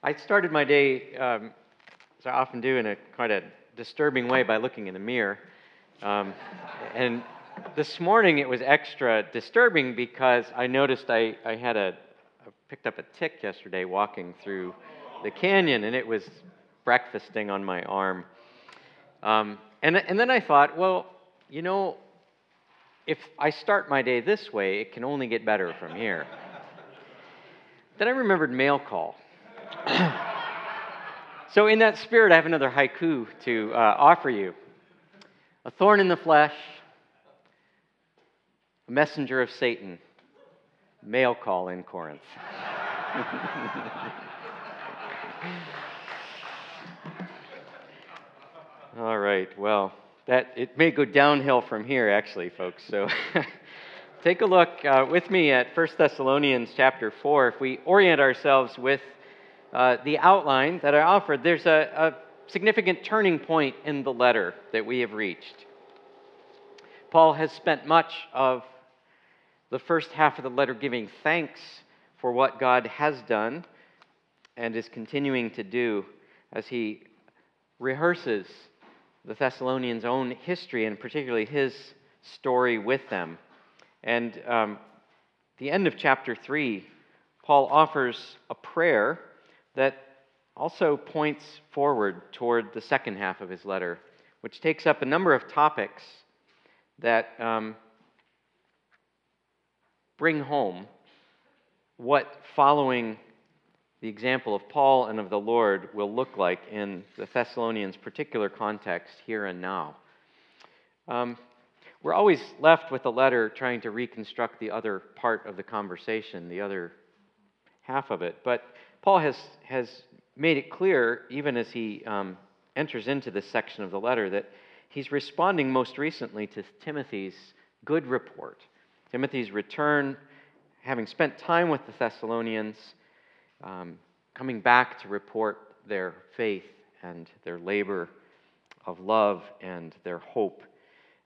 I started my day, um, as I often do, in a quite a disturbing way by looking in the mirror. Um, and this morning it was extra disturbing because I noticed I, I had a I picked up a tick yesterday walking through the canyon, and it was breakfasting on my arm. Um, and, and then I thought, well, you know, if I start my day this way, it can only get better from here. then I remembered mail call. so, in that spirit, I have another haiku to uh, offer you A thorn in the flesh, a messenger of Satan, mail call in Corinth. All right, well, that it may go downhill from here, actually, folks. So take a look uh, with me at 1 Thessalonians chapter 4. If we orient ourselves with uh, the outline that I offered, there's a, a significant turning point in the letter that we have reached. Paul has spent much of the first half of the letter giving thanks for what God has done and is continuing to do as he rehearses the Thessalonians' own history and particularly his story with them. And um, the end of chapter 3, Paul offers a prayer that also points forward toward the second half of his letter, which takes up a number of topics that um, bring home what following the example of Paul and of the Lord will look like in the Thessalonians' particular context here and now. Um, we're always left with the letter trying to reconstruct the other part of the conversation, the other half of it. But Paul has, has made it clear, even as he um, enters into this section of the letter, that he's responding most recently to Timothy's good report. Timothy's return, having spent time with the Thessalonians, um, coming back to report their faith and their labor of love and their hope.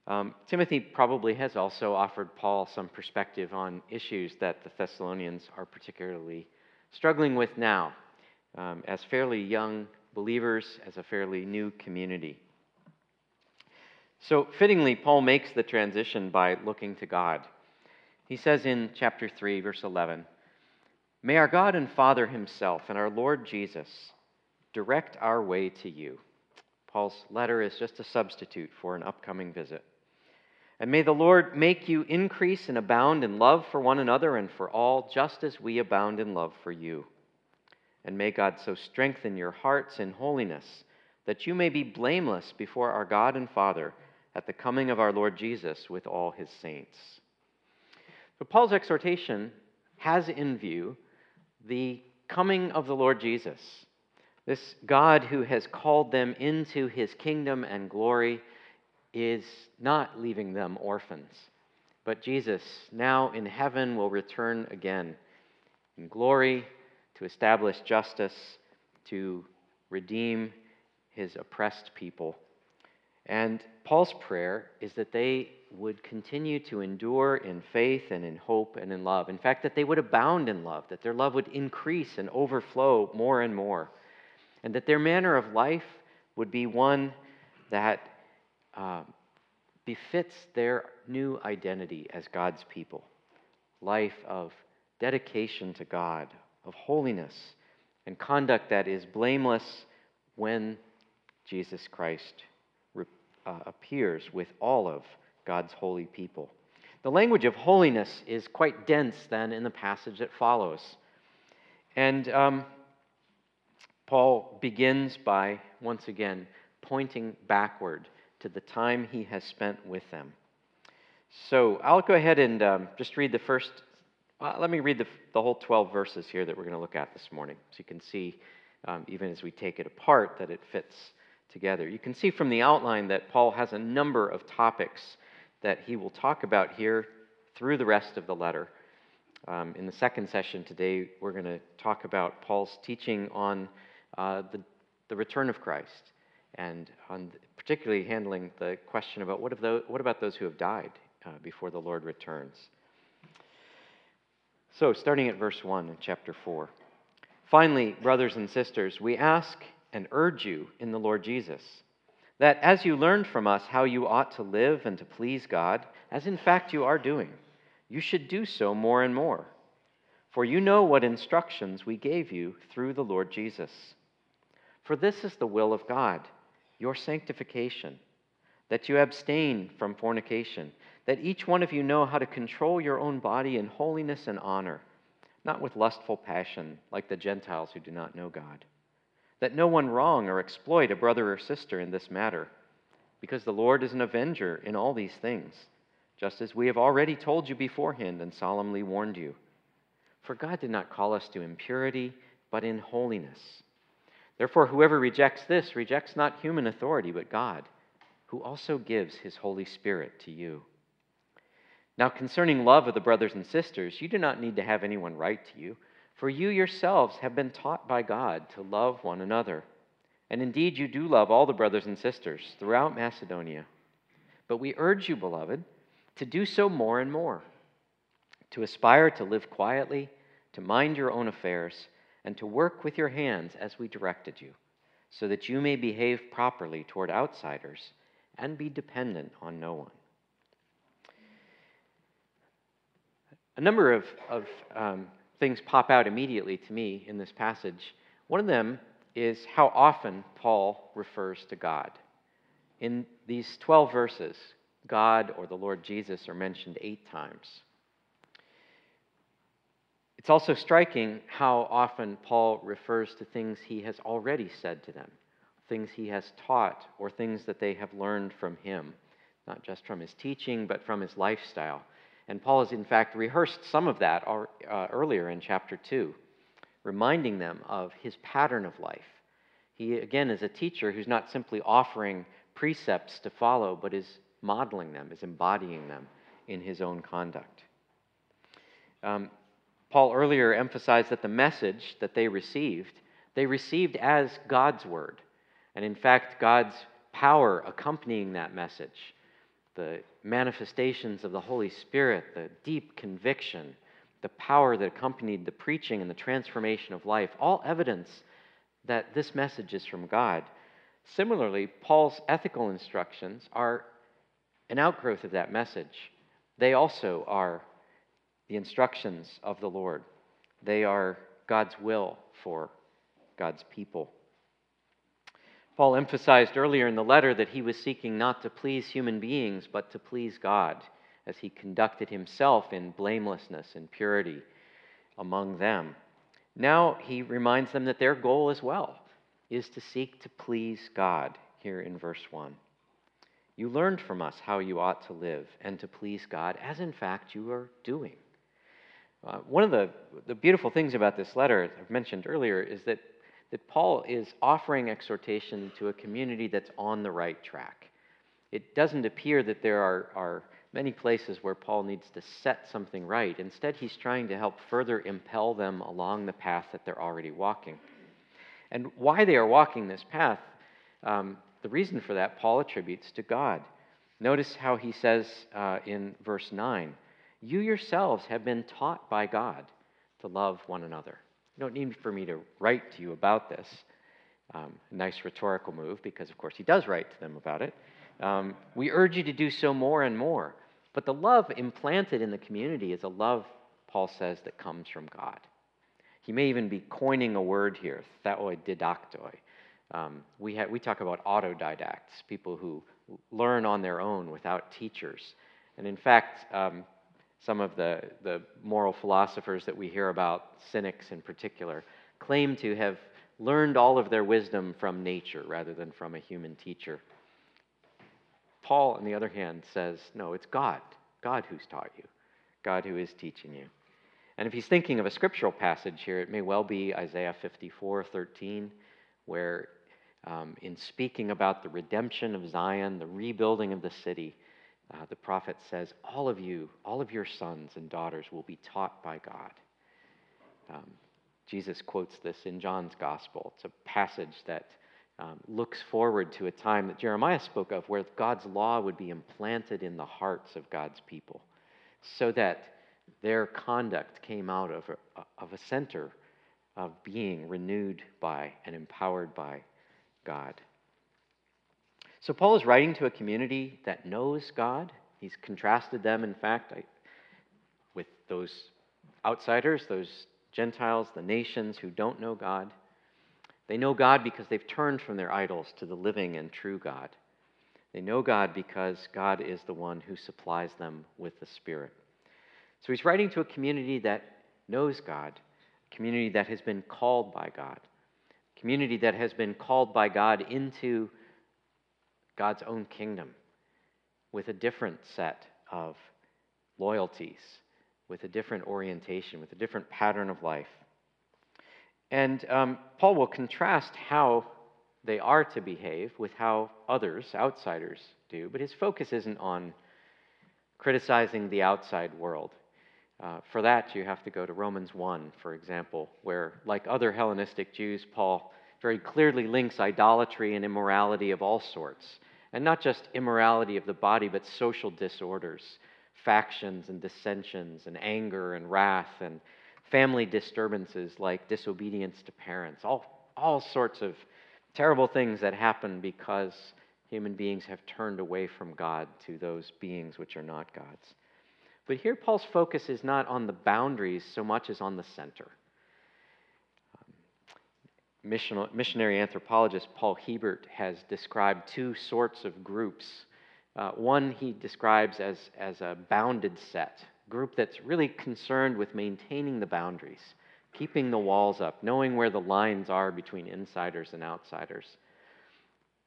Um, Timothy probably has also offered Paul some perspective on issues that the Thessalonians are particularly struggling with now um, as fairly young believers, as a fairly new community. So, fittingly, Paul makes the transition by looking to God. He says in chapter 3, verse 11, May our God and Father Himself and our Lord Jesus direct our way to you. Paul's letter is just a substitute for an upcoming visit. And may the Lord make you increase and abound in love for one another and for all, just as we abound in love for you. And may God so strengthen your hearts in holiness that you may be blameless before our God and Father at the coming of our Lord Jesus with all his saints. So, Paul's exhortation has in view the coming of the Lord Jesus, this God who has called them into his kingdom and glory, is not leaving them orphans. But Jesus, now in heaven, will return again in glory to establish justice, to redeem his oppressed people. And Paul's prayer is that they would continue to endure in faith and in hope and in love. In fact, that they would abound in love, that their love would increase and overflow more and more, and that their manner of life would be one that uh, befits their new identity as God's people life of dedication to God, of holiness, and conduct that is blameless when Jesus Christ uh, appears with all of God's holy people. The language of holiness is quite dense then in the passage that follows. And um, Paul begins by, once again, pointing backward to the time he has spent with them. So I'll go ahead and um, just read the first, uh, let me read the, the whole 12 verses here that we're going to look at this morning so you can see, um, even as we take it apart, that it fits together. You can see from the outline that Paul has a number of topics that he will talk about here through the rest of the letter. Um, in the second session today, we're going to talk about Paul's teaching on uh, the, the return of Christ and on particularly handling the question about what, those, what about those who have died uh, before the Lord returns. So, starting at verse 1 in chapter 4. Finally, brothers and sisters, we ask and urge you in the Lord Jesus that as you learned from us how you ought to live and to please God, as in fact you are doing, you should do so more and more. For you know what instructions we gave you through the Lord Jesus. For this is the will of God, your sanctification, that you abstain from fornication, that each one of you know how to control your own body in holiness and honor, not with lustful passion like the Gentiles who do not know God that no one wrong or exploit a brother or sister in this matter, because the Lord is an avenger in all these things, just as we have already told you beforehand and solemnly warned you. For God did not call us to impurity, but in holiness. Therefore, whoever rejects this rejects not human authority, but God, who also gives his Holy Spirit to you. Now, concerning love of the brothers and sisters, you do not need to have anyone write to you. For you yourselves have been taught by God to love one another. And indeed, you do love all the brothers and sisters throughout Macedonia. But we urge you, beloved, to do so more and more, to aspire to live quietly, to mind your own affairs, and to work with your hands as we directed you, so that you may behave properly toward outsiders and be dependent on no one. A number of, of um, things pop out immediately to me in this passage. One of them is how often Paul refers to God. In these 12 verses, God or the Lord Jesus are mentioned eight times. It's also striking how often Paul refers to things he has already said to them, things he has taught, or things that they have learned from him, not just from his teaching, but from his lifestyle. And Paul has, in fact, rehearsed some of that uh, earlier in chapter 2, reminding them of his pattern of life. He, again, is a teacher who's not simply offering precepts to follow, but is modeling them, is embodying them in his own conduct. Um, Paul earlier emphasized that the message that they received, they received as God's word. And in fact, God's power accompanying that message the manifestations of the Holy Spirit, the deep conviction, the power that accompanied the preaching and the transformation of life, all evidence that this message is from God. Similarly, Paul's ethical instructions are an outgrowth of that message. They also are the instructions of the Lord, they are God's will for God's people. Paul emphasized earlier in the letter that he was seeking not to please human beings, but to please God, as he conducted himself in blamelessness and purity among them. Now he reminds them that their goal as well is to seek to please God, here in verse 1. You learned from us how you ought to live and to please God, as in fact you are doing. Uh, one of the, the beautiful things about this letter, I've mentioned earlier, is that that Paul is offering exhortation to a community that's on the right track. It doesn't appear that there are, are many places where Paul needs to set something right. Instead, he's trying to help further impel them along the path that they're already walking. And why they are walking this path, um, the reason for that, Paul attributes to God. Notice how he says uh, in verse 9 You yourselves have been taught by God to love one another. You don't need for me to write to you about this. Um, nice rhetorical move, because of course he does write to them about it. Um, we urge you to do so more and more. But the love implanted in the community is a love, Paul says, that comes from God. He may even be coining a word here, theoi didaktoi. Um, we, ha- we talk about autodidacts, people who learn on their own without teachers. And in fact, um, some of the, the moral philosophers that we hear about, cynics in particular, claim to have learned all of their wisdom from nature rather than from a human teacher. Paul, on the other hand, says, no, it's God, God who's taught you, God who is teaching you. And if he's thinking of a scriptural passage here, it may well be Isaiah 54 13, where um, in speaking about the redemption of Zion, the rebuilding of the city, uh, the prophet says, All of you, all of your sons and daughters will be taught by God. Um, Jesus quotes this in John's gospel. It's a passage that um, looks forward to a time that Jeremiah spoke of where God's law would be implanted in the hearts of God's people so that their conduct came out of a, of a center of being renewed by and empowered by God. So, Paul is writing to a community that knows God. He's contrasted them, in fact, with those outsiders, those Gentiles, the nations who don't know God. They know God because they've turned from their idols to the living and true God. They know God because God is the one who supplies them with the Spirit. So he's writing to a community that knows God, a community that has been called by God, a community that has been called by God into God's own kingdom with a different set of loyalties, with a different orientation, with a different pattern of life. And um, Paul will contrast how they are to behave with how others, outsiders, do, but his focus isn't on criticizing the outside world. Uh, for that, you have to go to Romans 1, for example, where, like other Hellenistic Jews, Paul very clearly links idolatry and immorality of all sorts. And not just immorality of the body, but social disorders, factions and dissensions, and anger and wrath, and family disturbances like disobedience to parents, all, all sorts of terrible things that happen because human beings have turned away from God to those beings which are not God's. But here, Paul's focus is not on the boundaries so much as on the center. Missionary anthropologist Paul Hiebert has described two sorts of groups. Uh, one he describes as, as a bounded set, group that's really concerned with maintaining the boundaries, keeping the walls up, knowing where the lines are between insiders and outsiders.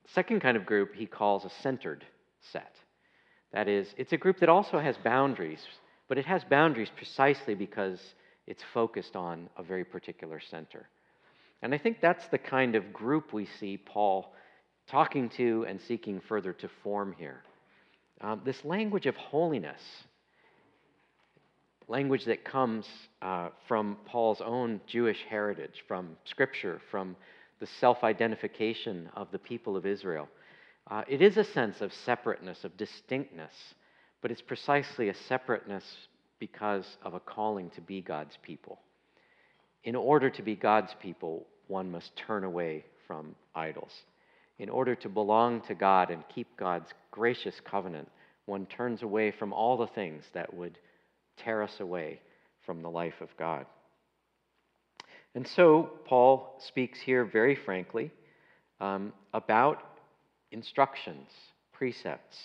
Second kind of group he calls a centered set. That is, it's a group that also has boundaries, but it has boundaries precisely because it's focused on a very particular center. And I think that's the kind of group we see Paul talking to and seeking further to form here. Um, this language of holiness, language that comes uh, from Paul's own Jewish heritage, from Scripture, from the self identification of the people of Israel. Uh, it is a sense of separateness, of distinctness, but it's precisely a separateness because of a calling to be God's people. In order to be God's people, one must turn away from idols. In order to belong to God and keep God's gracious covenant, one turns away from all the things that would tear us away from the life of God. And so, Paul speaks here very frankly um, about instructions, precepts,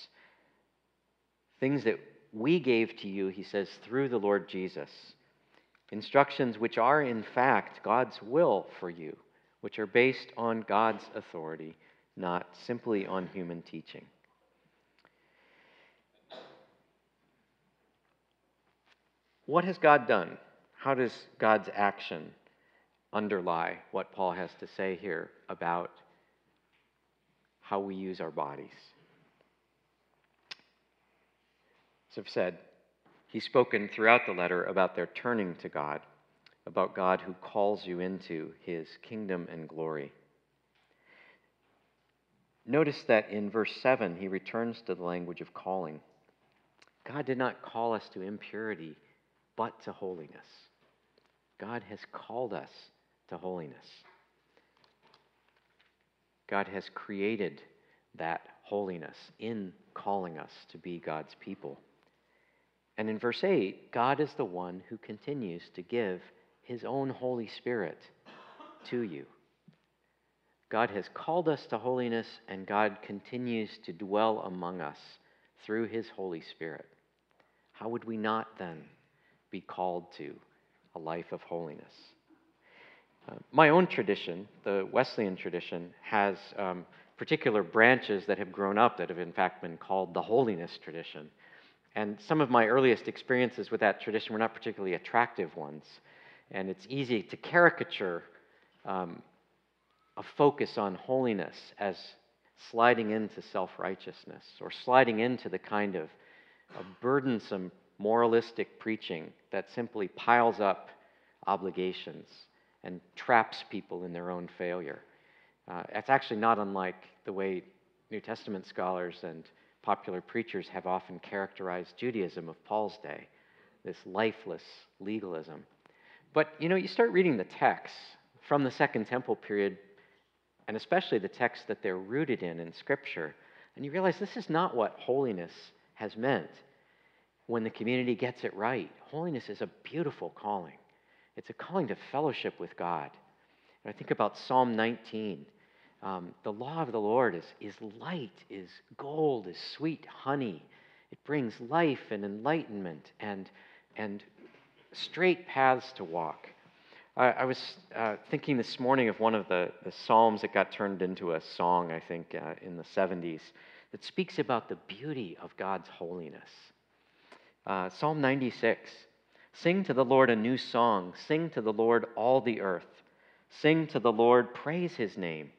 things that we gave to you, he says, through the Lord Jesus. Instructions which are, in fact, God's will for you, which are based on God's authority, not simply on human teaching. What has God done? How does God's action underlie what Paul has to say here about how we use our bodies. As I've said, he's spoken throughout the letter about their turning to God, about God who calls you into his kingdom and glory. Notice that in verse 7, he returns to the language of calling. God did not call us to impurity, but to holiness. God has called us to holiness. God has created that holiness in calling us to be God's people. And in verse 8, God is the one who continues to give his own Holy Spirit to you. God has called us to holiness, and God continues to dwell among us through his Holy Spirit. How would we not then be called to a life of holiness? Uh, my own tradition, the Wesleyan tradition, has um, particular branches that have grown up that have, in fact, been called the holiness tradition. And some of my earliest experiences with that tradition were not particularly attractive ones. And it's easy to caricature um, a focus on holiness as sliding into self righteousness or sliding into the kind of burdensome moralistic preaching that simply piles up obligations and traps people in their own failure. Uh, it's actually not unlike the way New Testament scholars and popular preachers have often characterized Judaism of Paul's day this lifeless legalism. But you know, you start reading the texts from the Second Temple period, and especially the texts that they're rooted in in Scripture, and you realize this is not what holiness has meant when the community gets it right. Holiness is a beautiful calling, it's a calling to fellowship with God. And I think about Psalm 19. Um, the law of the Lord is, is light, is gold, is sweet honey. It brings life and enlightenment and, and straight paths to walk. I, I was uh, thinking this morning of one of the, the Psalms that got turned into a song, I think, uh, in the 70s, that speaks about the beauty of God's holiness. Uh, Psalm 96 Sing to the Lord a new song, sing to the Lord all the earth. Sing to the Lord, praise his name,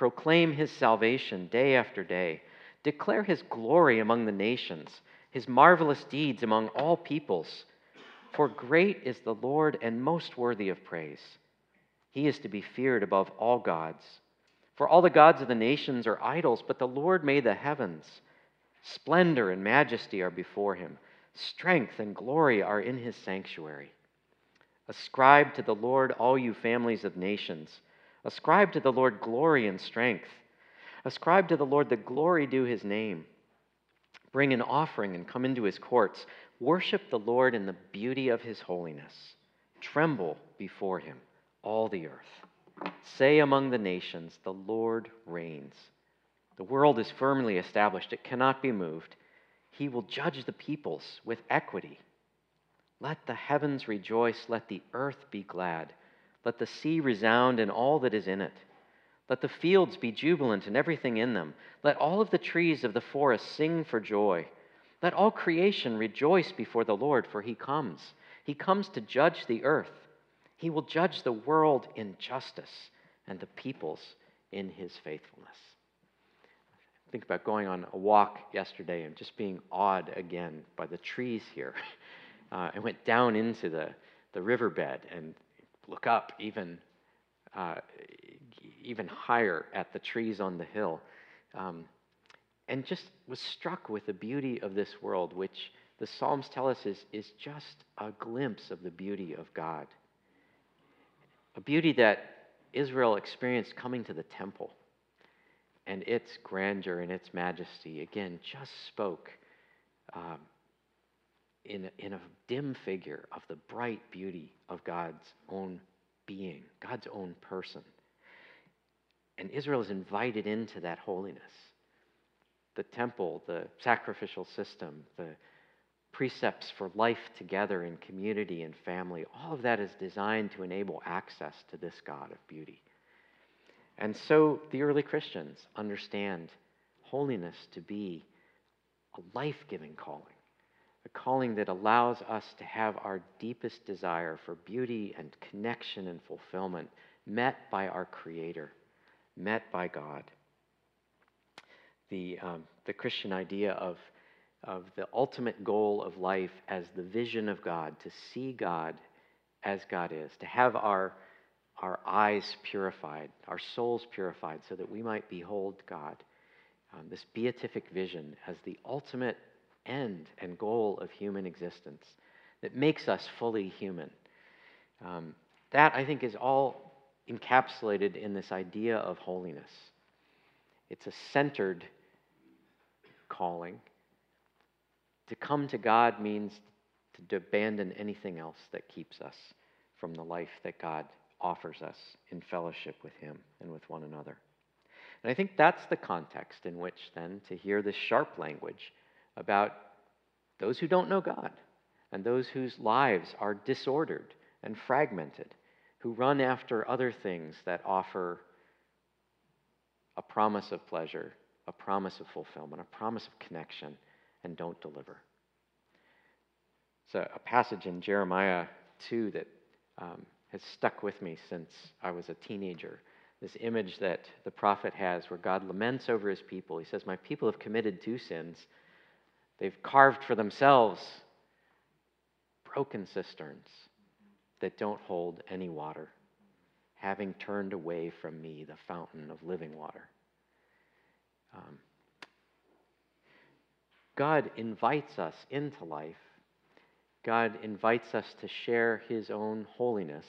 proclaim his salvation day after day. Declare his glory among the nations, his marvelous deeds among all peoples. For great is the Lord and most worthy of praise. He is to be feared above all gods. For all the gods of the nations are idols, but the Lord made the heavens. Splendor and majesty are before him, strength and glory are in his sanctuary. Ascribe to the Lord, all you families of nations. Ascribe to the Lord glory and strength. Ascribe to the Lord the glory due his name. Bring an offering and come into his courts. Worship the Lord in the beauty of his holiness. Tremble before him, all the earth. Say among the nations, The Lord reigns. The world is firmly established, it cannot be moved. He will judge the peoples with equity. Let the heavens rejoice, let the earth be glad, let the sea resound and all that is in it. Let the fields be jubilant and everything in them. Let all of the trees of the forest sing for joy. Let all creation rejoice before the Lord, for he comes. He comes to judge the earth. He will judge the world in justice and the peoples in his faithfulness. Think about going on a walk yesterday and just being awed again by the trees here. Uh, I went down into the, the riverbed and look up even uh, even higher at the trees on the hill. Um, and just was struck with the beauty of this world, which the Psalms tell us is, is just a glimpse of the beauty of God. A beauty that Israel experienced coming to the temple and its grandeur and its majesty, again, just spoke um, in, in a dim figure of the bright beauty of God's own being, God's own person. And Israel is invited into that holiness. The temple, the sacrificial system, the precepts for life together in community and family, all of that is designed to enable access to this God of beauty. And so the early Christians understand holiness to be a life giving calling, a calling that allows us to have our deepest desire for beauty and connection and fulfillment met by our Creator met by God. The, um, the Christian idea of, of the ultimate goal of life as the vision of God, to see God as God is, to have our, our eyes purified, our souls purified, so that we might behold God. Um, this beatific vision as the ultimate end and goal of human existence that makes us fully human. Um, that, I think, is all encapsulated in this idea of holiness. It's a centered calling. To come to God means to abandon anything else that keeps us from the life that God offers us in fellowship with Him and with one another. And I think that's the context in which, then, to hear this sharp language about those who don't know God and those whose lives are disordered and fragmented who run after other things that offer a promise of pleasure, a promise of fulfillment, a promise of connection, and don't deliver. It's a, a passage in Jeremiah 2 that um, has stuck with me since I was a teenager. This image that the prophet has where God laments over his people. He says, My people have committed two sins. They've carved for themselves broken cisterns that don't hold any water, having turned away from me the fountain of living water. Um, God invites us into life God invites us to share his own holiness.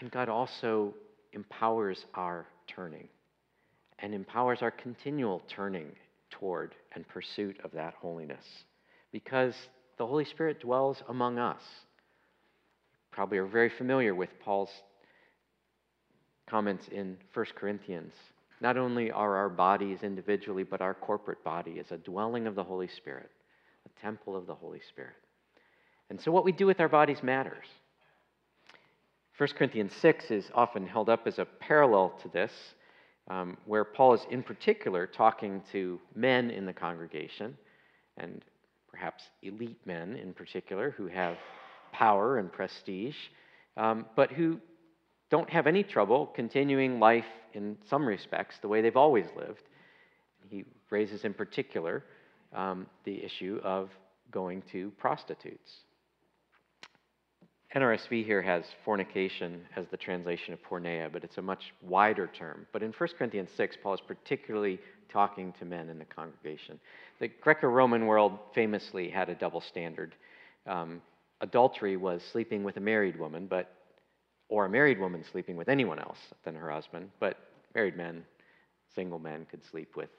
And God also empowers our turning and empowers our continual turning toward and pursuit of that holiness because the Holy Spirit dwells among us. Probably are very familiar with Paul's comments in 1 Corinthians. Not only are our bodies individually, but our corporate body is a dwelling of the Holy Spirit, a temple of the Holy Spirit. And so, what we do with our bodies matters. 1 Corinthians 6 is often held up as a parallel to this, um, where Paul is in particular talking to men in the congregation, and perhaps elite men in particular, who have power and prestige, um, but who don't have any trouble continuing life in some respects the way they've always lived. He raises in particular um, the issue of going to prostitutes. NRSV here has fornication as the translation of porneia, but it's a much wider term. But in 1 Corinthians 6, Paul is particularly talking to men in the congregation. The Greco Roman world famously had a double standard. Um, adultery was sleeping with a married woman, but or a married woman sleeping with anyone else than her husband, but married men, single men could sleep with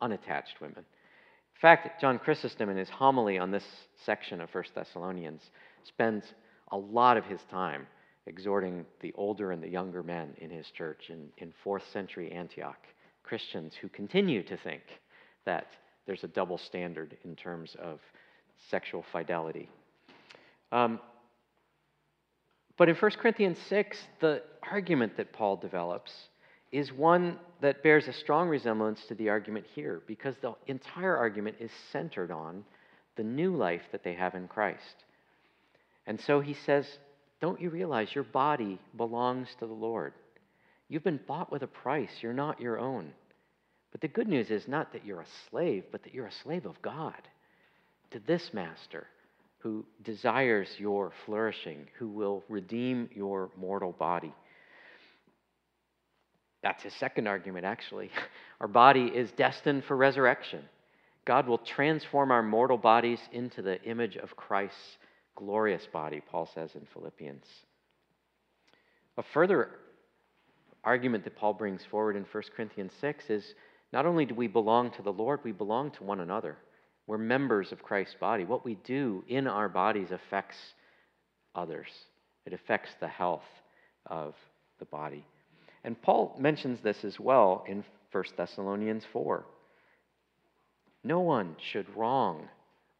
unattached women. In fact, John Chrysostom, in his homily on this section of 1 Thessalonians, spends a lot of his time exhorting the older and the younger men in his church in, in fourth century Antioch, Christians who continue to think that there's a double standard in terms of sexual fidelity. Um, but in 1 Corinthians 6, the argument that Paul develops is one that bears a strong resemblance to the argument here because the entire argument is centered on the new life that they have in Christ. And so he says, Don't you realize your body belongs to the Lord? You've been bought with a price, you're not your own. But the good news is not that you're a slave, but that you're a slave of God to this master who desires your flourishing, who will redeem your mortal body. That's his second argument, actually. Our body is destined for resurrection. God will transform our mortal bodies into the image of Christ's glorious body, Paul says in Philippians. A further argument that Paul brings forward in 1 Corinthians 6 is not only do we belong to the Lord, we belong to one another. We're members of Christ's body. What we do in our bodies affects others, it affects the health of the body. And Paul mentions this as well in 1 Thessalonians 4. No one should wrong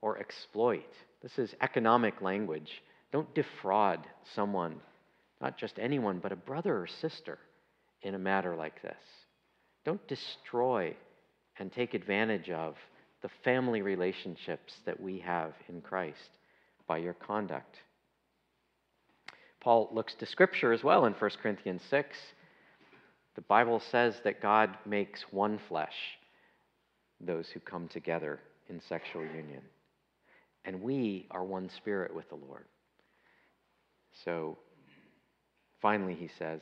or exploit this is economic language. Don't defraud someone, not just anyone, but a brother or sister in a matter like this. Don't destroy and take advantage of the family relationships that we have in Christ by your conduct. Paul looks to Scripture as well in 1 Corinthians 6. The Bible says that God makes one flesh those who come together in sexual union and we are one spirit with the Lord. So finally, he says,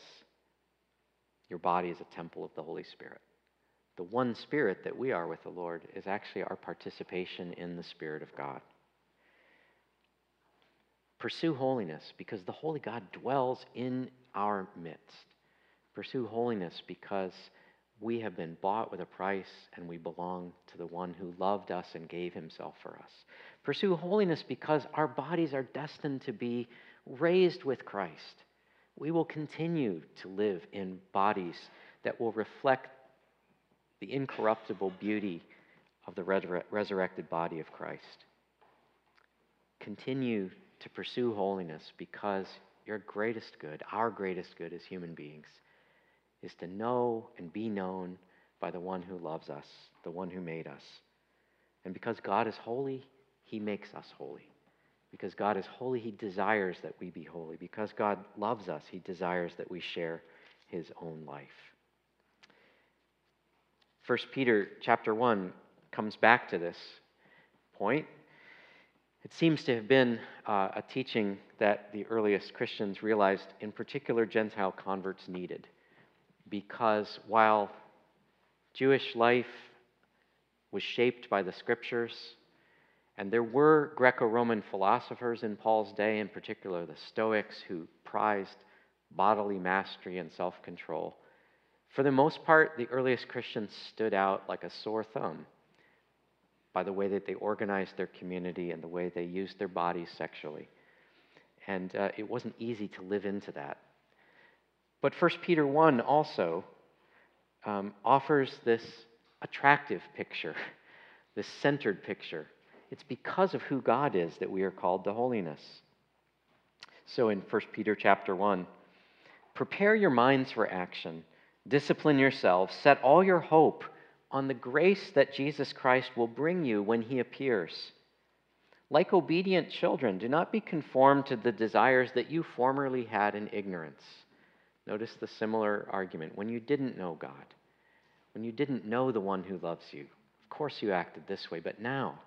Your body is a temple of the Holy Spirit. The one spirit that we are with the Lord is actually our participation in the Spirit of God. Pursue holiness because the Holy God dwells in our midst. Pursue holiness because we have been bought with a price and we belong to the one who loved us and gave himself for us. Pursue holiness because our bodies are destined to be raised with Christ. We will continue to live in bodies that will reflect the incorruptible beauty of the resurrected body of Christ. Continue to pursue holiness because your greatest good, our greatest good as human beings, is to know and be known by the one who loves us, the one who made us. And because God is holy, he makes us holy. Because God is holy, he desires that we be holy. Because God loves us, he desires that we share his own life. 1 Peter chapter 1 comes back to this point. It seems to have been uh, a teaching that the earliest Christians realized, in particular, Gentile converts needed because while Jewish life was shaped by the scriptures And there were Greco Roman philosophers in Paul's day, in particular the Stoics, who prized bodily mastery and self control. For the most part, the earliest Christians stood out like a sore thumb by the way that they organized their community and the way they used their bodies sexually. And uh, it wasn't easy to live into that. But 1 Peter 1 also um, offers this attractive picture, this centered picture. It's because of who God is that we are called to holiness. So in 1 Peter chapter 1, prepare your minds for action Discipline yourselves. Set all your hope on the grace that Jesus Christ will bring you when he appears. Like obedient children, do not be conformed to the desires that you formerly had in ignorance. Notice the similar argument. When you didn't know God, when you didn't know the one who loves you, of course you acted this way, but now,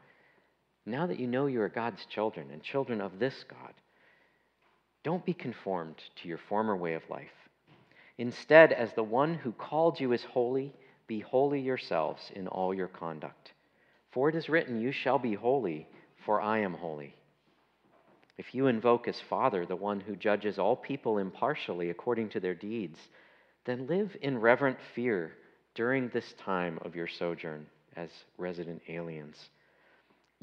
now that you know you are God's children and children of this God, don't be conformed to your former way of life. Instead, as the one who called you is holy, be holy yourselves in all your conduct. For it is written, You shall be holy, for I am holy. If you invoke as Father the one who judges all people impartially according to their deeds, then live in reverent fear during this time of your sojourn as resident aliens.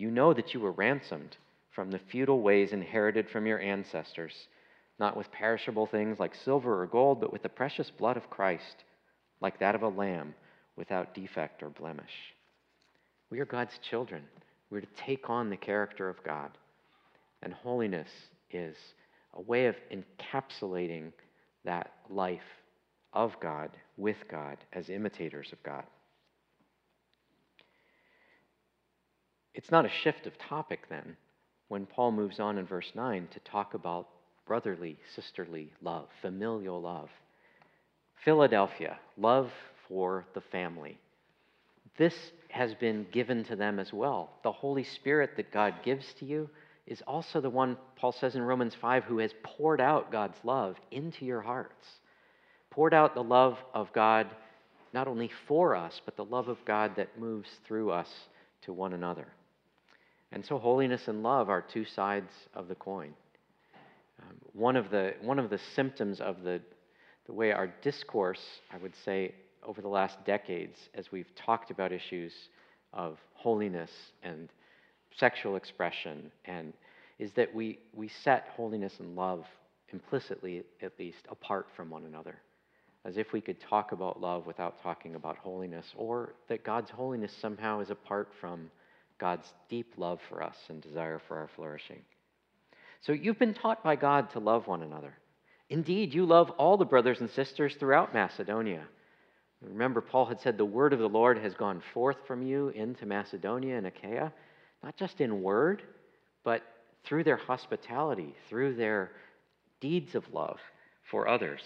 You know that you were ransomed from the futile ways inherited from your ancestors not with perishable things like silver or gold, but with the precious blood of Christ, like that of a lamb, without defect or blemish. We are God's children. We're to take on the character of God. And holiness is a way of encapsulating that life of God with God as imitators of God. It's not a shift of topic then when Paul moves on in verse 9 to talk about brotherly, sisterly love, familial love. Philadelphia, love for the family. This has been given to them as well. The Holy Spirit that God gives to you is also the one, Paul says in Romans 5, who has poured out God's love into your hearts. Poured out the love of God not only for us, but the love of God that moves through us to one another. And so, holiness and love are two sides of the coin. Um, one, of the, one of the symptoms of the, the way our discourse, I would say, over the last decades, as we've talked about issues of holiness and sexual expression, and is that we, we set holiness and love implicitly, at least, apart from one another. As if we could talk about love without talking about holiness, or that God's holiness somehow is apart from God's deep love for us and desire for our flourishing. So you've been taught by God to love one another. Indeed, you love all the brothers and sisters throughout Macedonia. Remember, Paul had said, The word of the Lord has gone forth from you into Macedonia and Achaia, not just in word, but through their hospitality, through their deeds of love for others.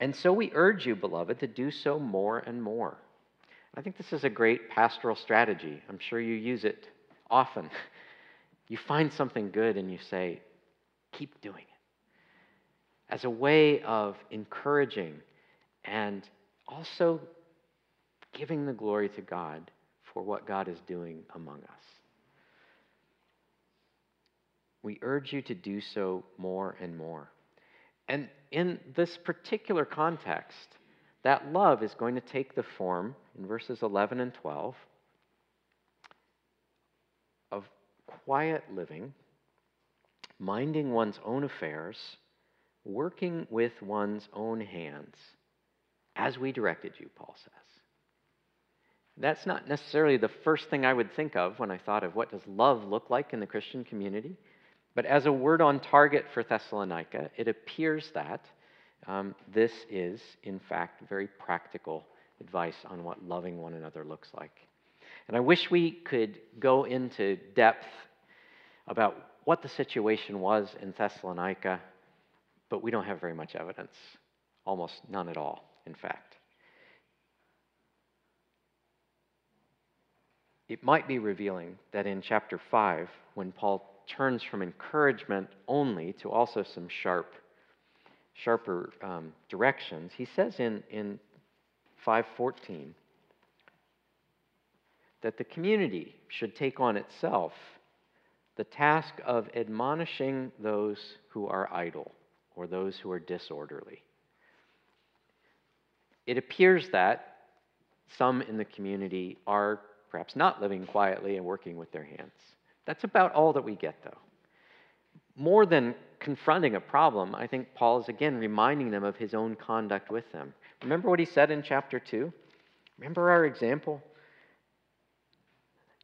And so we urge you, beloved, to do so more and more. I think this is a great pastoral strategy. I'm sure you use it often. You find something good and you say, keep doing it. As a way of encouraging and also giving the glory to God for what God is doing among us. We urge you to do so more and more. And in this particular context, that love is going to take the form, in verses 11 and 12, of quiet living, minding one's own affairs, working with one's own hands, as we directed you, Paul says. That's not necessarily the first thing I would think of when I thought of what does love look like in the Christian community. But as a word on target for Thessalonica, it appears that um, this is, in fact, very practical advice on what loving one another looks like. And I wish we could go into depth about what the situation was in Thessalonica, but we don't have very much evidence. Almost none at all, in fact. It might be revealing that in chapter 5, when Paul turns from encouragement only to also some sharp, sharper um, directions, he says in, in 514, that the community should take on itself the task of admonishing those who are idle or those who are disorderly. It appears that some in the community are perhaps not living quietly and working with their hands. That's about all that we get, though. More than confronting a problem, I think Paul is again reminding them of his own conduct with them. Remember what he said in chapter 2? Remember our example?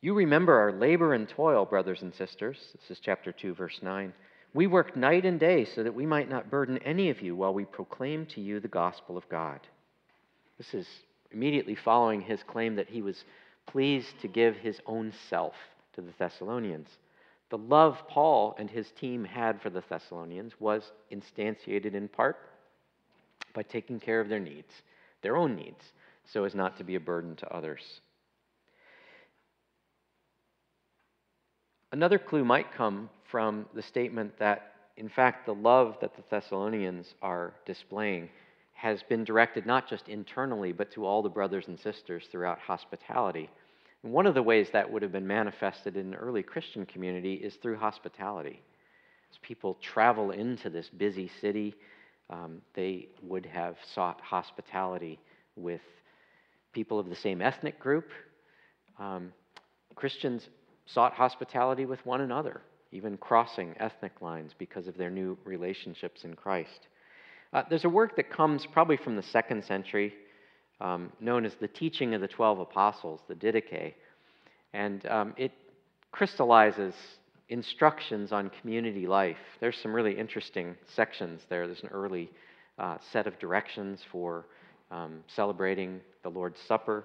You remember our labor and toil, brothers and sisters. This is chapter 2, verse 9. We worked night and day so that we might not burden any of you while we proclaim to you the gospel of God. This is immediately following his claim that he was pleased to give his own self to the Thessalonians. The love Paul and his team had for the Thessalonians was instantiated in part by taking care of their needs, their own needs, so as not to be a burden to others. Another clue might come from the statement that, in fact, the love that the Thessalonians are displaying has been directed not just internally, but to all the brothers and sisters throughout hospitality. And one of the ways that would have been manifested in an early Christian community is through hospitality. As people travel into this busy city, um, they would have sought hospitality with people of the same ethnic group. Um, Christians sought hospitality with one another, even crossing ethnic lines because of their new relationships in Christ. Uh, there's a work that comes probably from the second century, um, known as the Teaching of the Twelve Apostles, the Didache, and um, it crystallizes instructions on community life. There's some really interesting sections there. There's an early uh, set of directions for um, celebrating the Lord's Supper.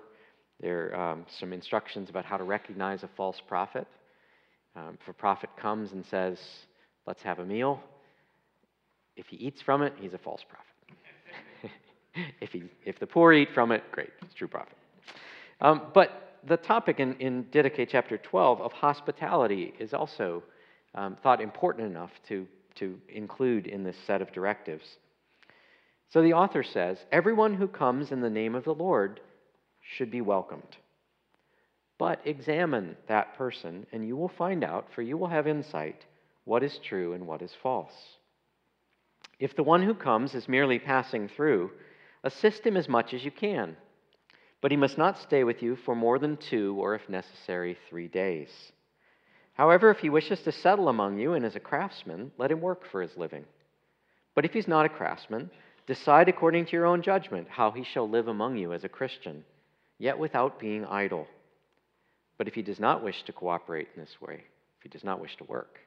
There are um, some instructions about how to recognize a false prophet. Um, if a prophet comes and says, Let's have a meal, if he eats from it, he's a false prophet. If, he, if the poor eat from it, great, it's true prophet. Um, but the topic in, in Didache chapter 12 of hospitality is also um, thought important enough to, to include in this set of directives. So the author says, Everyone who comes in the name of the Lord should be welcomed. But examine that person, and you will find out, for you will have insight, what is true and what is false. If the one who comes is merely passing through, assist him as much as you can. But he must not stay with you for more than two, or if necessary, three days. However, if he wishes to settle among you and is a craftsman, let him work for his living. But if he's not a craftsman, decide according to your own judgment how he shall live among you as a Christian yet without being idle. But if he does not wish to cooperate in this way, if he does not wish to work,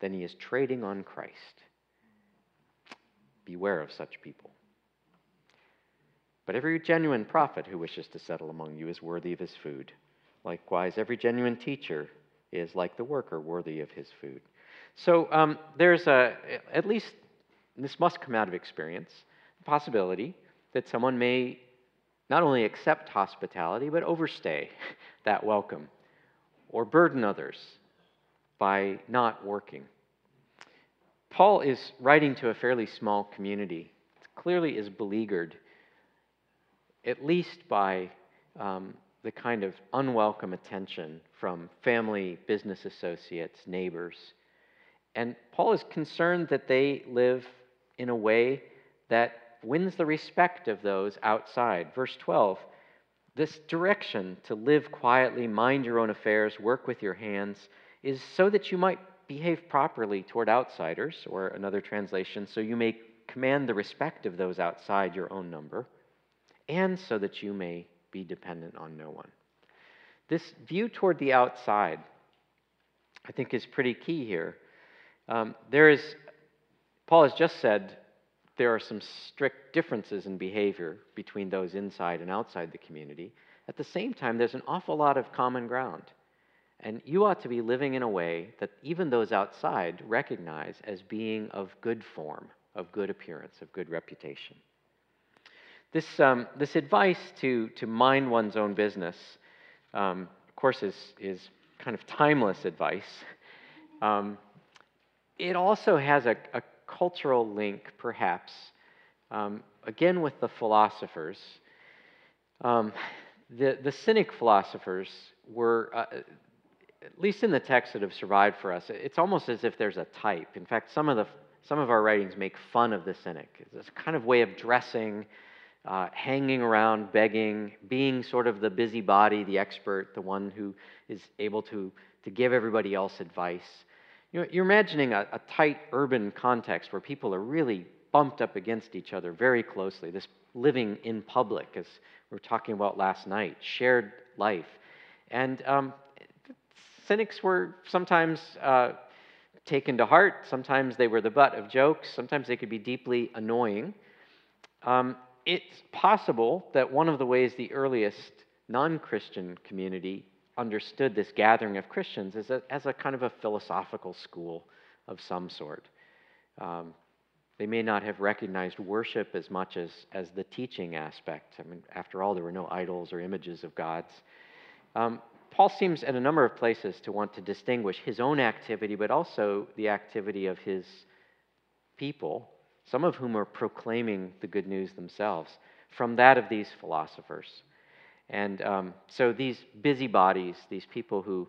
then he is trading on Christ. Beware of such people. But every genuine prophet who wishes to settle among you is worthy of his food. Likewise, every genuine teacher is, like the worker, worthy of his food. So um, there's a, at least, this must come out of experience, the possibility that someone may not only accept hospitality, but overstay that welcome or burden others by not working. Paul is writing to a fairly small community. It clearly is beleaguered, at least by um, the kind of unwelcome attention from family, business associates, neighbors. And Paul is concerned that they live in a way that wins the respect of those outside. Verse 12 this direction to live quietly, mind your own affairs, work with your hands, is so that you might behave properly toward outsiders, or another translation, so you may command the respect of those outside your own number, and so that you may be dependent on no one. This view toward the outside, I think, is pretty key here. Um, there is, Paul has just said, there are some strict differences in behavior between those inside and outside the community. At the same time, there's an awful lot of common ground. And you ought to be living in a way that even those outside recognize as being of good form, of good appearance, of good reputation. This, um, this advice to, to mind one's own business, um, of course, is, is kind of timeless advice. Um, it also has a, a cultural link, perhaps, um, again with the philosophers. Um, the, the Cynic philosophers were, uh, at least in the texts that have survived for us, it's almost as if there's a type. In fact, some of, the, some of our writings make fun of the cynic. It's a kind of way of dressing, uh, hanging around, begging, being sort of the busybody, the expert, the one who is able to, to give everybody else advice. You know, you're imagining a, a tight urban context where people are really bumped up against each other very closely, this living in public, as we were talking about last night, shared life. And um, cynics were sometimes uh, taken to heart, sometimes they were the butt of jokes, sometimes they could be deeply annoying. Um, it's possible that one of the ways the earliest non Christian community understood this gathering of Christians is a, as a kind of a philosophical school of some sort. Um, they may not have recognized worship as much as, as the teaching aspect. I mean, after all, there were no idols or images of gods. Um, Paul seems at a number of places to want to distinguish his own activity, but also the activity of his people, some of whom are proclaiming the good news themselves, from that of these philosophers. And um, so these busybodies, these people who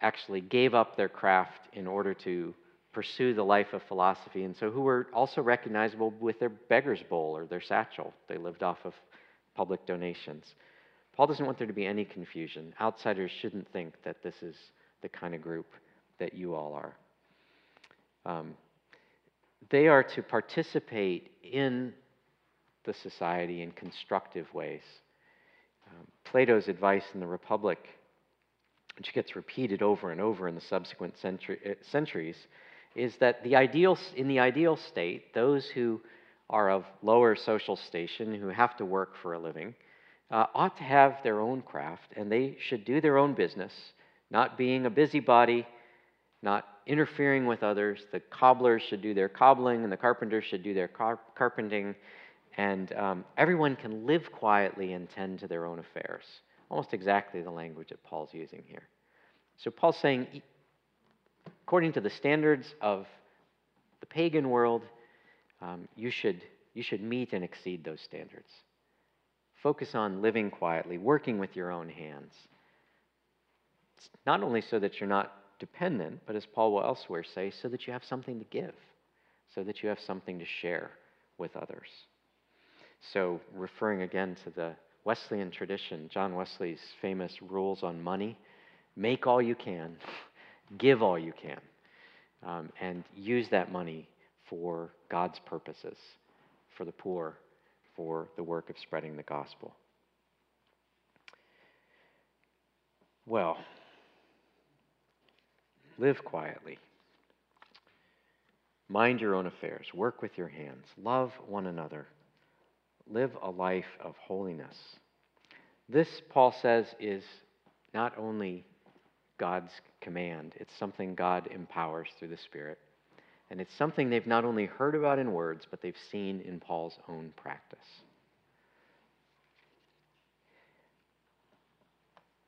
actually gave up their craft in order to pursue the life of philosophy, and so who were also recognizable with their beggar's bowl or their satchel. They lived off of public donations. Paul doesn't want there to be any confusion. Outsiders shouldn't think that this is the kind of group that you all are. Um, they are to participate in the society in constructive ways. Um, Plato's advice in the Republic, which gets repeated over and over in the subsequent century, uh, centuries, is that the ideal, in the ideal state, those who are of lower social station, who have to work for a living, uh, ought to have their own craft and they should do their own business, not being a busybody, not interfering with others. The cobblers should do their cobbling and the carpenters should do their car- carpenting. And um, everyone can live quietly and tend to their own affairs. Almost exactly the language that Paul's using here. So Paul's saying, according to the standards of the pagan world, um, you, should, you should meet and exceed those standards. Focus on living quietly, working with your own hands. It's not only so that you're not dependent, but as Paul will elsewhere say, so that you have something to give, so that you have something to share with others. So, referring again to the Wesleyan tradition, John Wesley's famous rules on money make all you can, give all you can, um, and use that money for God's purposes, for the poor, for the work of spreading the gospel. Well, live quietly. Mind your own affairs. Work with your hands. Love one another. Live a life of holiness. This, Paul says, is not only God's command, it's something God empowers through the Spirit. And it's something they've not only heard about in words, but they've seen in Paul's own practice.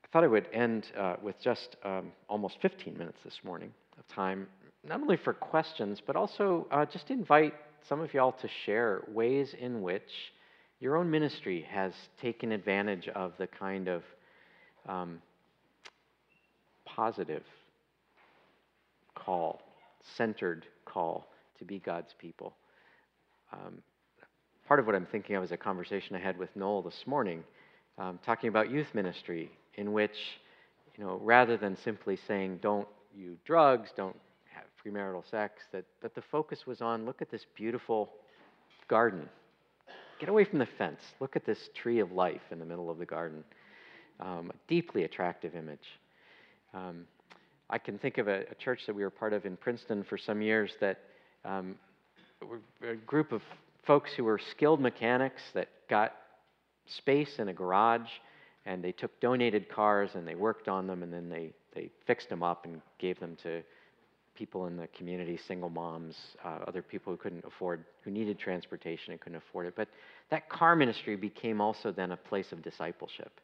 I thought I would end uh, with just um, almost 15 minutes this morning of time, not only for questions, but also uh, just invite some of y'all to share ways in which your own ministry has taken advantage of the kind of um, positive call, centered call to be God's people. Um, part of what I'm thinking of is a conversation I had with Noel this morning, um, talking about youth ministry, in which, you know, rather than simply saying, don't use drugs, don't have premarital sex, that, that the focus was on look at this beautiful garden. Get away from the fence. Look at this tree of life in the middle of the garden. Um, a deeply attractive image. Um, I can think of a, a, church that we were part of in Princeton for some years that um, a group of folks who were skilled mechanics that got space in a garage and they took donated cars and they worked on them and then they, they fixed them up and gave them to people in the community, single moms, uh, other people who couldn't afford, who needed transportation and couldn't afford it. But that car ministry became also then a place of discipleship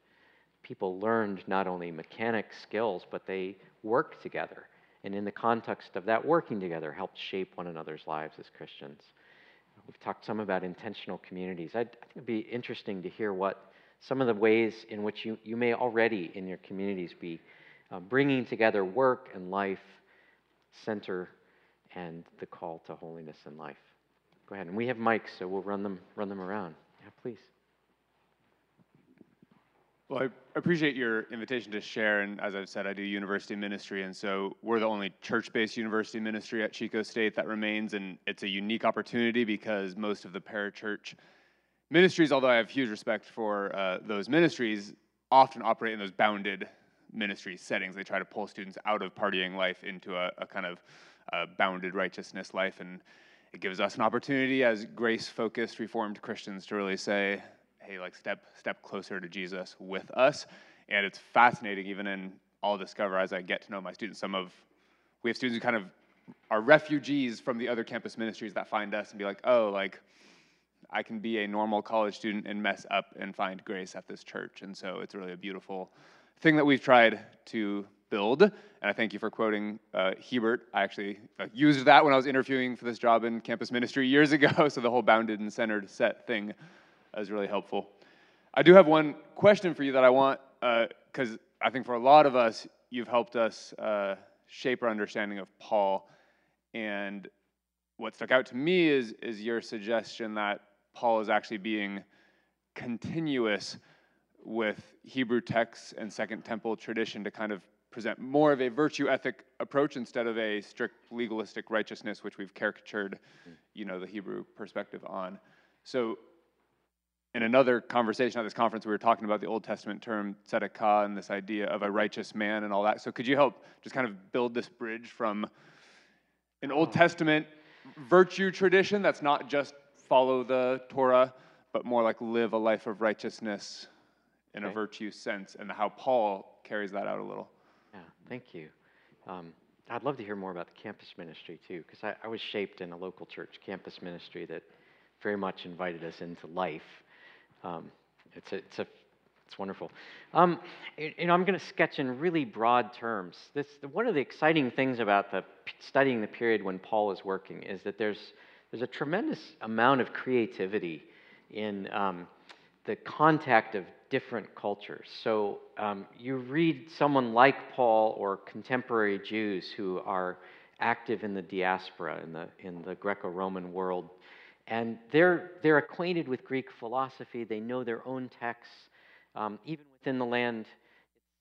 people learned not only mechanic skills, but they worked together. And in the context of that working together, helped shape one another's lives as Christians. We've talked some about intentional communities. I'd, I think it'd be interesting to hear what some of the ways in which you, you may already in your communities be uh, bringing together work and life, center, and the call to holiness in life. Go ahead. And we have mics, so we'll run them, run them around. Yeah, please. Well, I appreciate your invitation to share. And as I've said, I do university ministry. And so we're the only church based university ministry at Chico State that remains. And it's a unique opportunity because most of the parachurch ministries, although I have huge respect for uh, those ministries, often operate in those bounded ministry settings. They try to pull students out of partying life into a, a kind of uh, bounded righteousness life. And it gives us an opportunity as grace focused Reformed Christians to really say, hey, like step step closer to Jesus with us. And it's fascinating, even in I'll discover as I get to know my students. Some of we have students who kind of are refugees from the other campus ministries that find us and be like, oh, like I can be a normal college student and mess up and find grace at this church. And so it's really a beautiful thing that we've tried to build. And I thank you for quoting uh, Hiebert. I actually uh, used that when I was interviewing for this job in campus ministry years ago. So the whole bounded and centered set thing was really helpful. I do have one question for you that I want, because uh, I think for a lot of us, you've helped us uh, shape our understanding of Paul. And what stuck out to me is, is your suggestion that Paul is actually being continuous with Hebrew texts and Second Temple tradition to kind of present more of a virtue ethic approach instead of a strict legalistic righteousness, which we've caricatured, mm. you know, the Hebrew perspective on. So in another conversation at this conference, we were talking about the Old Testament term tzedakah and this idea of a righteous man and all that. So, could you help just kind of build this bridge from an Old oh. Testament virtue tradition that's not just follow the Torah, but more like live a life of righteousness in okay. a virtue sense, and how Paul carries that out a little? Yeah, thank you. Um, I'd love to hear more about the campus ministry too, because I, I was shaped in a local church campus ministry that very much invited us into life um, it's, a, it's, a, it's wonderful. Um, you know, I'm going to sketch in really broad terms. This, one of the exciting things about the, studying the period when Paul is working is that there's, there's a tremendous amount of creativity in um, the contact of different cultures. So um, you read someone like Paul or contemporary Jews who are active in the diaspora, in the, in the Greco Roman world and they're, they're acquainted with Greek philosophy, they know their own texts, um, even within the land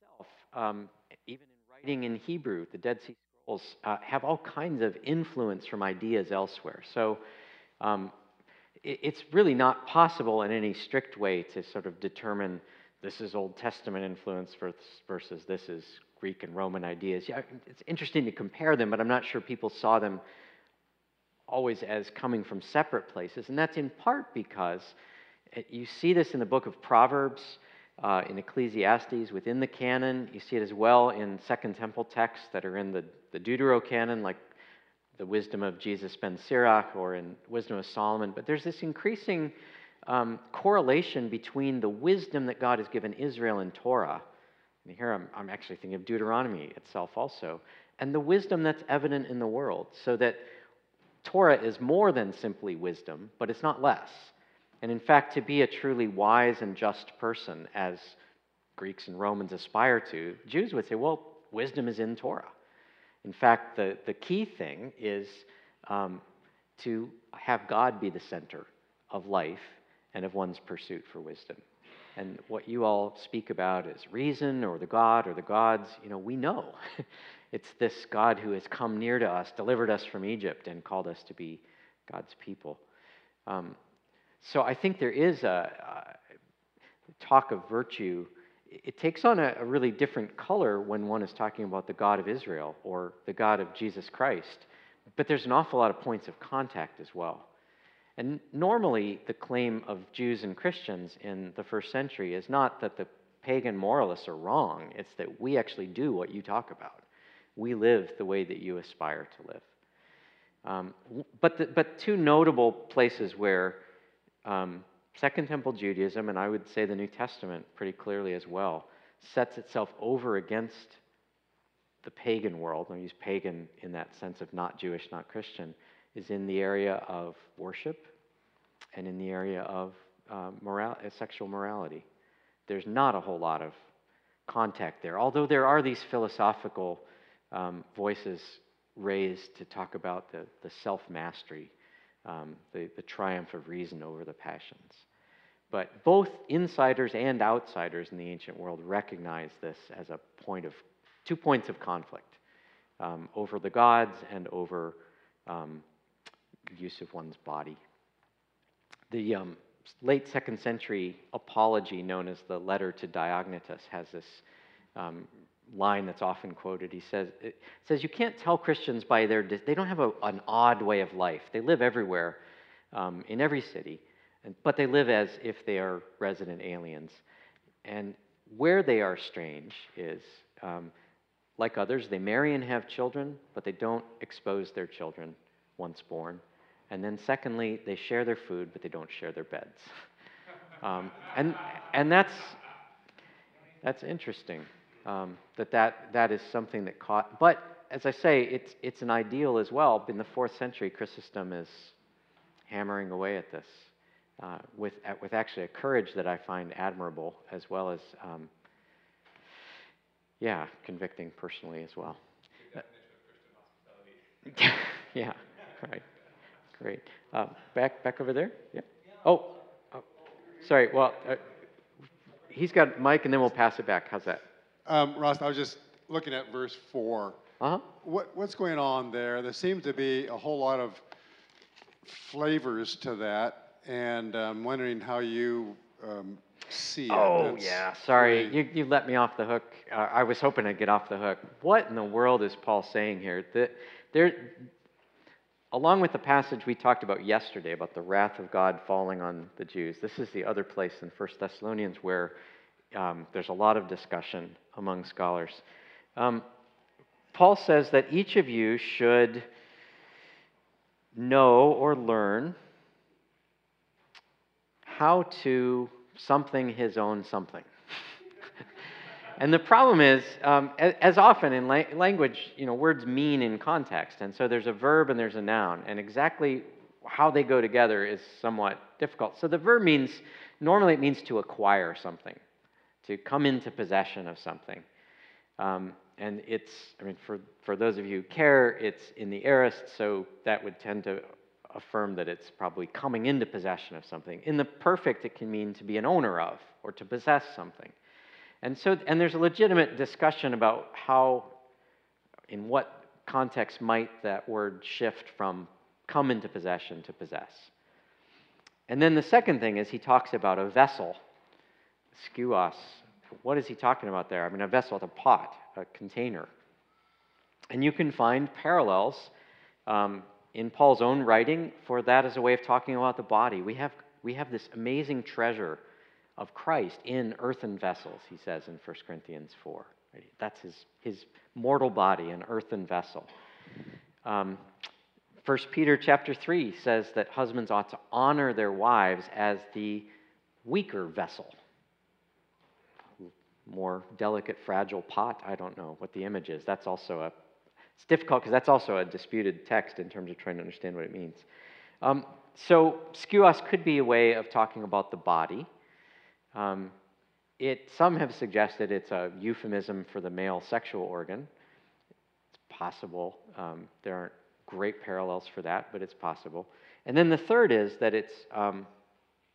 itself, um, even in writing in Hebrew, the Dead Sea Scrolls uh, have all kinds of influence from ideas elsewhere. So um, it, it's really not possible in any strict way to sort of determine this is Old Testament influence versus this is Greek and Roman ideas. Yeah, it's interesting to compare them, but I'm not sure people saw them always as coming from separate places. And that's in part because uh, you see this in the book of Proverbs, uh, in Ecclesiastes, within the canon. You see it as well in Second Temple texts that are in the, the Deuterocanon, like the wisdom of Jesus ben Sirach or in Wisdom of Solomon. But there's this increasing um, correlation between the wisdom that God has given Israel in Torah. And here I'm, I'm actually thinking of Deuteronomy itself also, and the wisdom that's evident in the world, so that Torah is more than simply wisdom, but it's not less. And in fact, to be a truly wise and just person, as Greeks and Romans aspire to, Jews would say, well, wisdom is in Torah. In fact, the, the key thing is um, to have God be the center of life and of one's pursuit for wisdom. And what you all speak about is reason or the God or the gods, you know, we know. It's this God who has come near to us, delivered us from Egypt, and called us to be God's people. Um, so I think there is a, a talk of virtue. It takes on a, a really different color when one is talking about the God of Israel or the God of Jesus Christ. But there's an awful lot of points of contact as well. And normally, the claim of Jews and Christians in the first century is not that the pagan moralists are wrong, it's that we actually do what you talk about we live the way that you aspire to live. Um, but, the, but two notable places where um, Second Temple Judaism, and I would say the New Testament pretty clearly as well, sets itself over against the pagan world, I use pagan in that sense of not Jewish, not Christian, is in the area of worship and in the area of um, uh, sexual morality. there's not a whole lot of contact there. Although there are these philosophical um, voices raised to talk about the, the self mastery, um, the, the triumph of reason over the passions. But both insiders and outsiders in the ancient world recognize this as a point of two points of conflict um, over the gods and over um, use of one's body. The um, late second century apology, known as the Letter to Diognetus, has this um, line that's often quoted. He says, it says, You can't tell Christians by their, they don't have a, an odd way of life. They live everywhere, um, in every city, and, but they live as if they are resident aliens. And where they are strange is, um, like others, they marry and have children, but they don't expose their children once born. And then, secondly, they share their food, but they don't share their beds. Um, and, and that's, that's interesting um, that, that that is something that caught. But as I say, it's, it's an ideal as well. In the fourth century, Chrysostom is hammering away at this uh, with, with actually a courage that I find admirable, as well as, um, yeah, convicting personally as well. yeah, right. Great. Uh, back, back over there? Yeah. Oh, oh sorry. Well, uh, he's got mic, and then we'll pass it back. How's that? Um, Ross, I was just looking at verse 4. Uh-huh. What, what's going on there? There seems to be a whole lot of flavors to that, and I'm wondering how you um, see it. Oh, yeah. Sorry. You, you let me off the hook. Uh, I was hoping to get off the hook. What in the world is Paul saying here? The, there, along with the passage we talked about yesterday about the wrath of God falling on the Jews, this is the other place in 1 Thessalonians where um, there's a lot of discussion among scholars. Um, Paul says that each of you should know or learn how to something his own something. And the problem is, um, as often in la- language, you know, words mean in context. And so there's a verb and there's a noun. And exactly how they go together is somewhat difficult. So the verb means, normally it means to acquire something, to come into possession of something. Um, and it's, I mean, for, for those of you who care, it's in the aorist, so that would tend to affirm that it's probably coming into possession of something. In the perfect, it can mean to be an owner of or to possess something. And so, and there's a legitimate discussion about how, in what context might that word shift from come into possession to possess. And then the second thing is he talks about a vessel, skeuos. What is he talking about there? I mean, a vessel, a pot, a container. And you can find parallels um, in Paul's own writing for that as a way of talking about the body. We have, we have this amazing treasure of Christ in earthen vessels, he says in 1 Corinthians 4. That's his, his mortal body, an earthen vessel. Um, 1 Peter chapter 3 says that husbands ought to honor their wives as the weaker vessel. More delicate, fragile pot. I don't know what the image is. That's also a, it's difficult because that's also a disputed text in terms of trying to understand what it means. Um, so, skeuos could be a way of talking about the body. Um, it, some have suggested it's a euphemism for the male sexual organ. It's possible. Um, there aren't great parallels for that, but it's possible. And then the third is that it's um,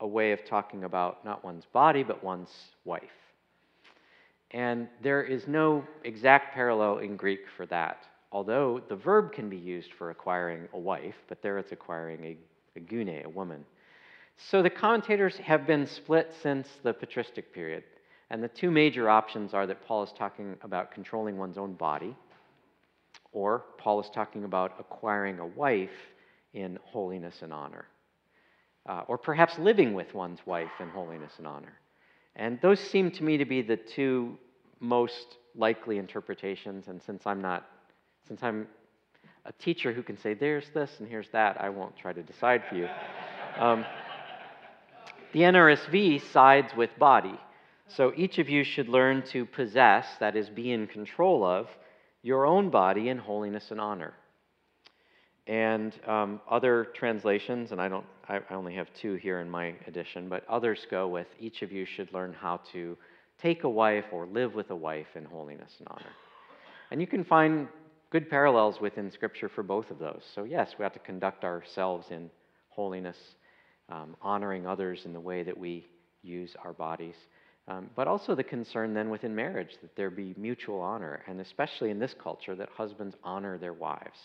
a way of talking about not one's body, but one's wife. And there is no exact parallel in Greek for that, although the verb can be used for acquiring a wife, but there it's acquiring a, a gune, a woman. So the commentators have been split since the patristic period. And the two major options are that Paul is talking about controlling one's own body, or Paul is talking about acquiring a wife in holiness and honor, uh, or perhaps living with one's wife in holiness and honor. And those seem to me to be the two most likely interpretations. And since I'm not, since I'm a teacher who can say, there's this and here's that, I won't try to decide for you. Um, the NRSV sides with body. So each of you should learn to possess, that is, be in control of, your own body in holiness and honor. And um, other translations, and I don't, I, only have two here in my edition, but others go with each of you should learn how to take a wife or live with a wife in holiness and honor. And you can find good parallels within Scripture for both of those. So, yes, we have to conduct ourselves in holiness, um, honoring others in the way that we use our bodies. Um, but also the concern then within marriage that there be mutual honor, and especially in this culture, that husbands honor their wives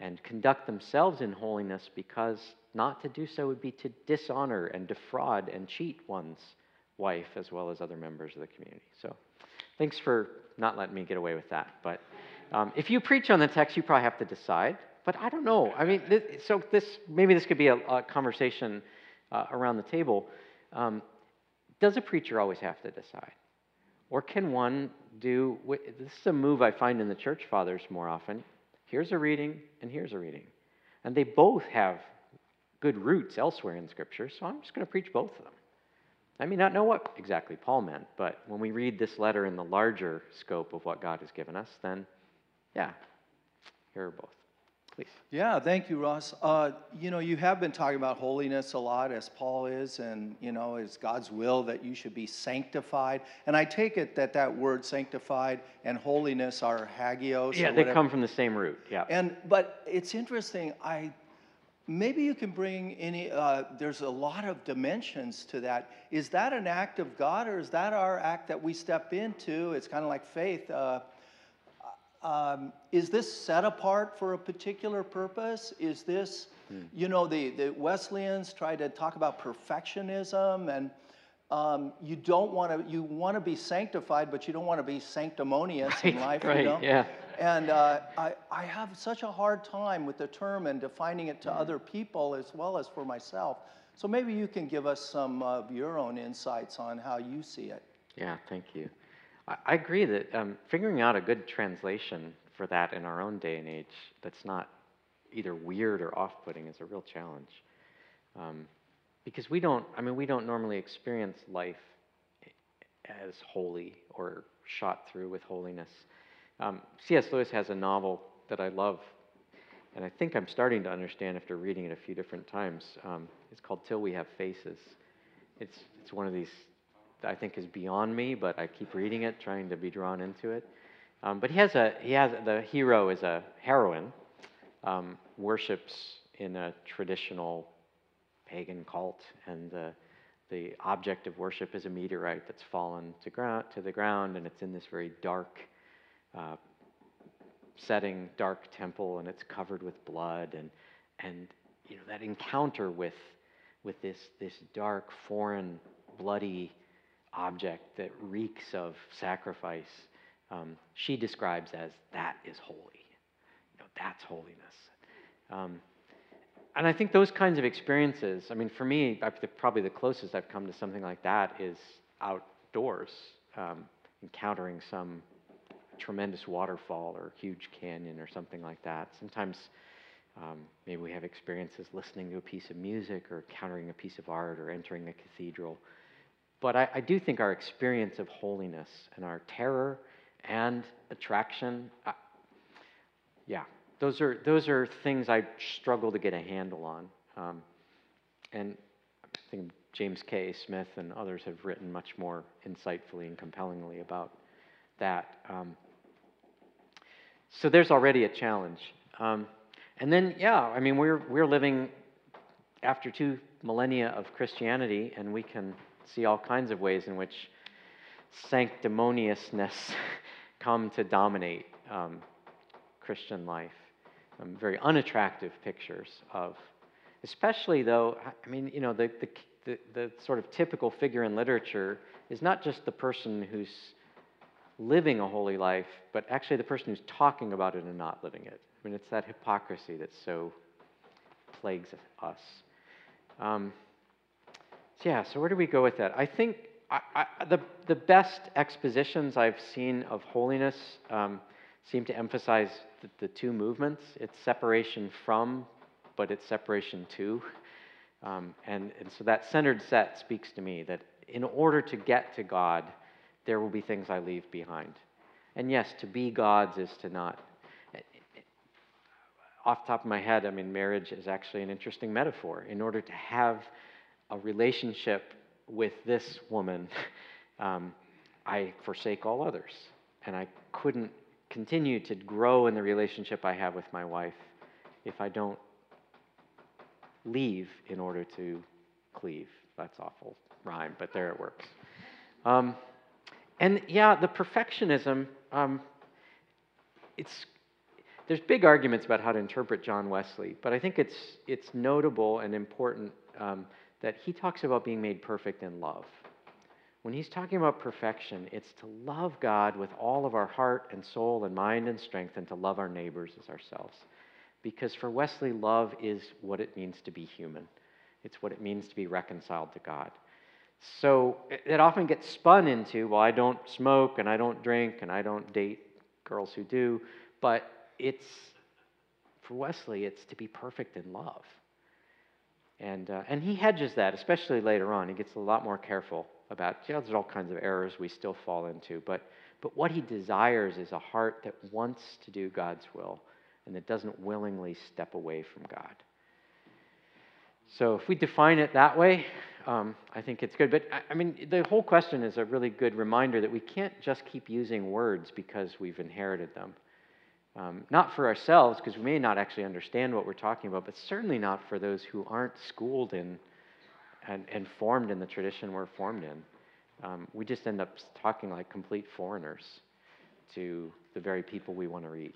and conduct themselves in holiness because not to do so would be to dishonor and defraud and cheat one's wife as well as other members of the community. So thanks for not letting me get away with that. But um, if you preach on the text, you probably have to decide. But I don't know. I mean, so this maybe this could be a, a conversation uh, around the table. Um, does a preacher always have to decide? Or can one do, this is a move I find in the church fathers more often. Here's a reading, and here's a reading. And they both have good roots elsewhere in Scripture, so I'm just going to preach both of them. I may not know what exactly Paul meant, but when we read this letter in the larger scope of what God has given us, then yeah, here are both. Please. Yeah, thank you, Ross. Uh, you know, you have been talking about holiness a lot, as Paul is, and, you know, it's God's will that you should be sanctified. And I take it that that word sanctified and holiness are hagios. Yeah, they come from the same root. Yeah. And, but it's interesting. I maybe you can bring any uh, there's a lot of dimensions to that is that an act of god or is that our act that we step into it's kind of like faith uh, um, is this set apart for a particular purpose? Is this, mm. you know, the, the Wesleyans try to talk about perfectionism and um, you don't want to, you want to be sanctified, but you don't want to be sanctimonious right, in life, right, you know? Yeah. And uh, I, I have such a hard time with the term and defining it to mm. other people as well as for myself. So maybe you can give us some of your own insights on how you see it. Yeah, thank you. I agree that um, figuring out a good translation for that in our own day and age that's not either weird or off-putting is a real challenge. Um, because we don't, I mean, we don't normally experience life as holy or shot through with holiness. Um, C.S. Lewis has a novel that I love, and I think I'm starting to understand after reading it a few different times. Um, it's called Till We Have Faces. It's, it's one of these I think is beyond me, but I keep reading it, trying to be drawn into it. Um, but he has a he has the hero is a heroine, um, worships in a traditional pagan cult, and the the object of worship is a meteorite that's fallen to ground to the ground, and it's in this very dark. Uh, setting dark temple and it's covered with blood and and you know that encounter with with this this dark foreign bloody object that reeks of sacrifice, um, she describes as that is holy. You know, that's holiness. Um, and I think those kinds of experiences, I mean, for me, probably the closest I've come to something like that is outdoors, um, encountering some tremendous waterfall or huge canyon or something like that. Sometimes um, maybe we have experiences listening to a piece of music or encountering a piece of art or entering a cathedral. But I, I do think our experience of holiness and our terror and attraction, uh, yeah, those are, those are things I struggle to get a handle on. Um, and I think James K. Smith and others have written much more insightfully and compellingly about that. Um, so there's already a challenge. Um, and then, yeah, I mean, we're, we're living after two millennia of Christianity, and we can see all kinds of ways in which sanctimoniousness come to dominate um, Christian life. Um, very unattractive pictures of, especially though, I mean, you know, the, the, the, the sort of typical figure in literature is not just the person who's living a holy life, but actually the person who's talking about it and not living it. I mean, it's that hypocrisy that so plagues us. Um, yeah, so where do we go with that? I think I, I, the, the best expositions I've seen of holiness um, seem to emphasize the, the, two movements. It's separation from, but it's separation to. Um, and, and so that centered set speaks to me that in order to get to God, there will be things I leave behind. And yes, to be God's is to not. off top of my head, I mean, marriage is actually an interesting metaphor. In order to have a relationship with this woman, um, I forsake all others. And I couldn't continue to grow in the relationship I have with my wife if I don't leave in order to cleave. That's awful rhyme, but there it works. Um, and yeah, the perfectionism, um, it's, there's big arguments about how to interpret John Wesley, but I think it's, it's notable and important um, that he talks about being made perfect in love. When he's talking about perfection, it's to love God with all of our heart and soul and mind and strength and to love our neighbors as ourselves. Because for Wesley, love is what it means to be human, it's what it means to be reconciled to God. So it often gets spun into, well, I don't smoke and I don't drink and I don't date girls who do, but it's, for Wesley, it's to be perfect in love. And, uh, and he hedges that, especially later on. He gets a lot more careful about, you know, there's all kinds of errors we still fall into, but, but what he desires is a heart that wants to do God's will and that doesn't willingly step away from God. So if we define it that way, um, I think it's good. But I mean, the whole question is a really good reminder that we can't just keep using words because we've inherited them. Um, not for ourselves, because we may not actually understand what we're talking about, but certainly not for those who aren't schooled in and, and formed in the tradition we're formed in. Um, we just end up talking like complete foreigners to the very people we want to reach.